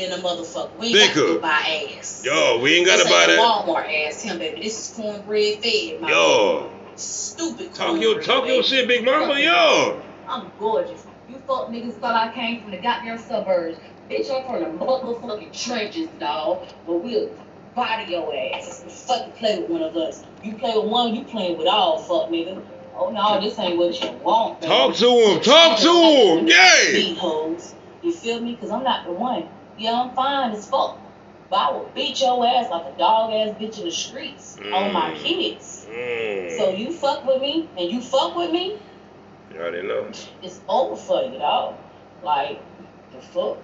than a motherfucker. We ain't got to go buy ass. Yo, we ain't gotta this buy ain't that. Walmart ass, him baby. This is cornbread fed. My Yo, stupid. talk your talk your baby. shit, big mama. Yo, I'm gorgeous. You fuck niggas thought I came from the goddamn suburbs. Bitch, I'm from the motherfucking trenches, dog. But we'll body your ass. Fucking play with one of us. You play with one, you playing with all, fuck nigga. Oh no, this ain't what you want, baby. talk to him. Talk to him. Hoes. You feel me? Cause I'm not the one. Yeah, I'm fine as fuck. But I will beat your ass like a dog ass bitch in the streets on my Mm. kids. Mm. So you fuck with me and you fuck with me, You already know. it's over for you, dog. Like, the fuck?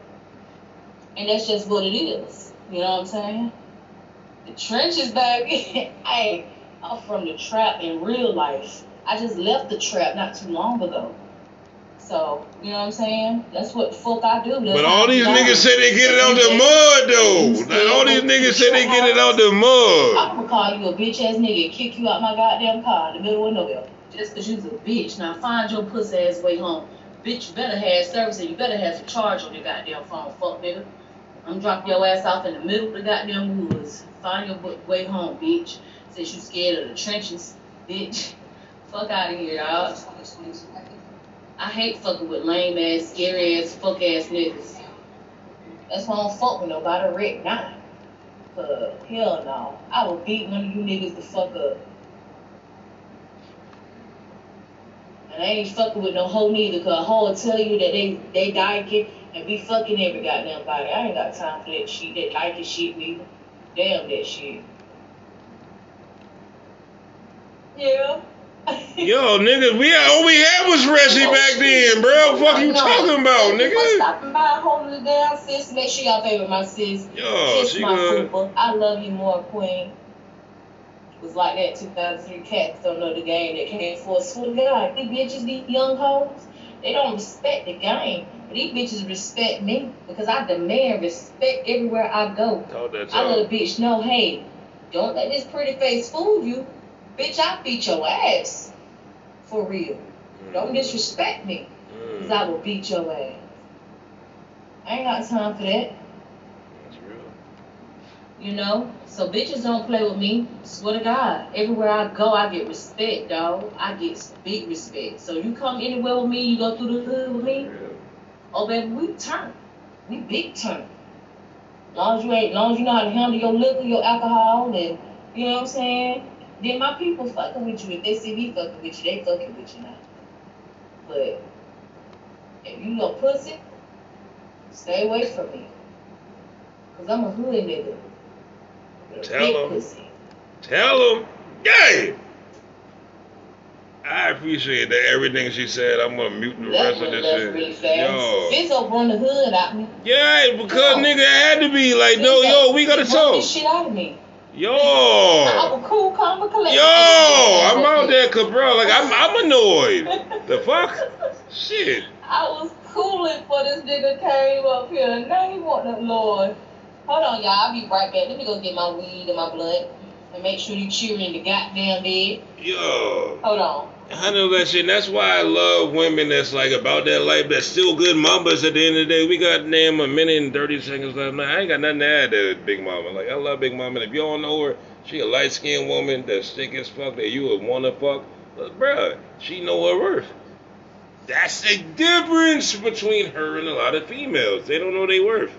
And that's just what it is. You know what I'm saying? The trenches, baby. hey, I'm from the trap in real life. I just left the trap not too long ago. So, you know what I'm saying? That's what the fuck I do. That's But all these die. niggas say they get it out the mud though. Like, all these niggas say they get it out the mud. I'm gonna call you a bitch ass nigga and kick you out my goddamn car in the middle of nowhere. Just cause you's a bitch. Now find your pussy ass way home. Bitch, you better have service and you better have some charge on your goddamn phone, fuck nigga. I'm dropping your ass off in the middle of the goddamn woods. Find your way home, bitch. Since you scared of the trenches, bitch. Fuck out of here, dog. I hate fucking with lame ass, scary ass, fuck ass niggas. That's why I don't fuck with nobody right now. Cause hell no. I will beat one of you niggas the fuck up. And I ain't fucking with no hoe neither, cause a hoe will tell you that they they dyking and be fucking every goddamn body. I ain't got time for that shit, that dyking shit neither. Damn that shit. Yeah. Yo, nigga, we all we had was Reggie oh, back then, bro. Fuck you talking about, Thank you for nigga? stopping by, holding it down, sis. Make sure y'all favorite my sis. Yo, Kiss she my good. fupa. I love you more, queen. It was like that 2003 cats don't know the game. They can't force swear to God. These bitches, these young hoes, they don't respect the game. But these bitches respect me because I demand respect everywhere I go. I let a bitch know, hey, don't let this pretty face fool you. Bitch, I beat your ass. For real. Don't disrespect me. Because I Mm, will beat your ass. I ain't got time for that. that's real. You know? So bitches don't play with me. Swear to God. Everywhere I go, I get respect, dog. I get big respect. So you come anywhere with me, you go through the hood with me, Real. oh baby, we turn. We big turn. Long as you ain't, long as you know how to handle your liquor, your alcohol, and you know what I'm saying. Then my people fucking with you. If they see me fucking with you, they fucking with you now. But if you a pussy, stay away from me. Cause I'm a hood nigga. Tell pussy. Tell him, yay. I appreciate that everything she said. I'm gonna mute the That rest of this shit. really. Yo, Fizzo run the hood out me. yeah, because Yo. nigga had to be like, no, yo, we gotta talk. this shit out of me. Yo, I'm a cool, calm, and collected. yo, I'm out there, bro, like I'm, I'm annoyed. The fuck, shit. I was cooling for this nigga came up here. Now he want the Lord. Hold on, y'all. I'll be right back. Let me go get my weed and my blood. And make sure you cheer in the goddamn bed. Yo, Hold on. I know that shit. And that's why I love women that's like about that life. That's still good mamas. At the end of the day, we got damn a minute and thirty seconds left. Now I ain't got nothing to add to Big Mama. Like I love Big Mama. And if don't know her, she a light skinned woman that's thick as fuck that you would wanna fuck. But bruh, she know her worth. That's the difference between her and a lot of females. They don't know their worth.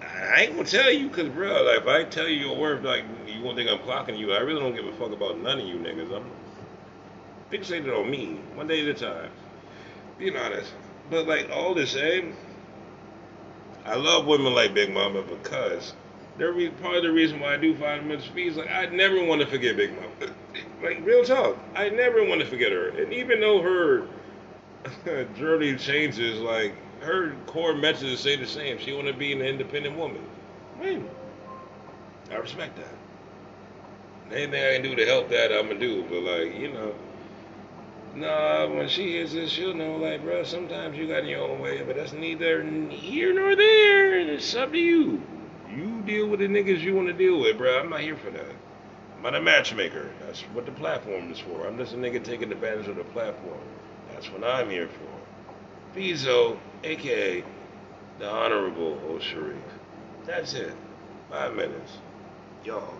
I ain't gonna tell you, cause bro, like if I tell you your worth, like you gonna think I'm clocking you. I really don't give a fuck about none of you niggas. I'm fixated on me, one day at a time. Being honest, but like all the same, I love women like Big Mama because they're re- part of the reason why I do five minutes fees. Like I never want to forget Big Mama. Like real talk, I never want to forget her. And even though her journey changes, like her core messages stay the same. She want to be an independent woman. I mean, I respect that. Anything I can do to help that, I'm gonna do. But like, you know, nah, when she hears this, she'll know. Like, bro, sometimes you got in your own way, but that's neither here nor there. It's up to you. You deal with the niggas you want to deal with, bro. I'm not here for that. I'm not a matchmaker. That's what the platform is for. I'm just a nigga taking advantage of the platform. That's what I'm here for. Fizo, aka the Honorable O Sharif. That's it. Five minutes. Y'all.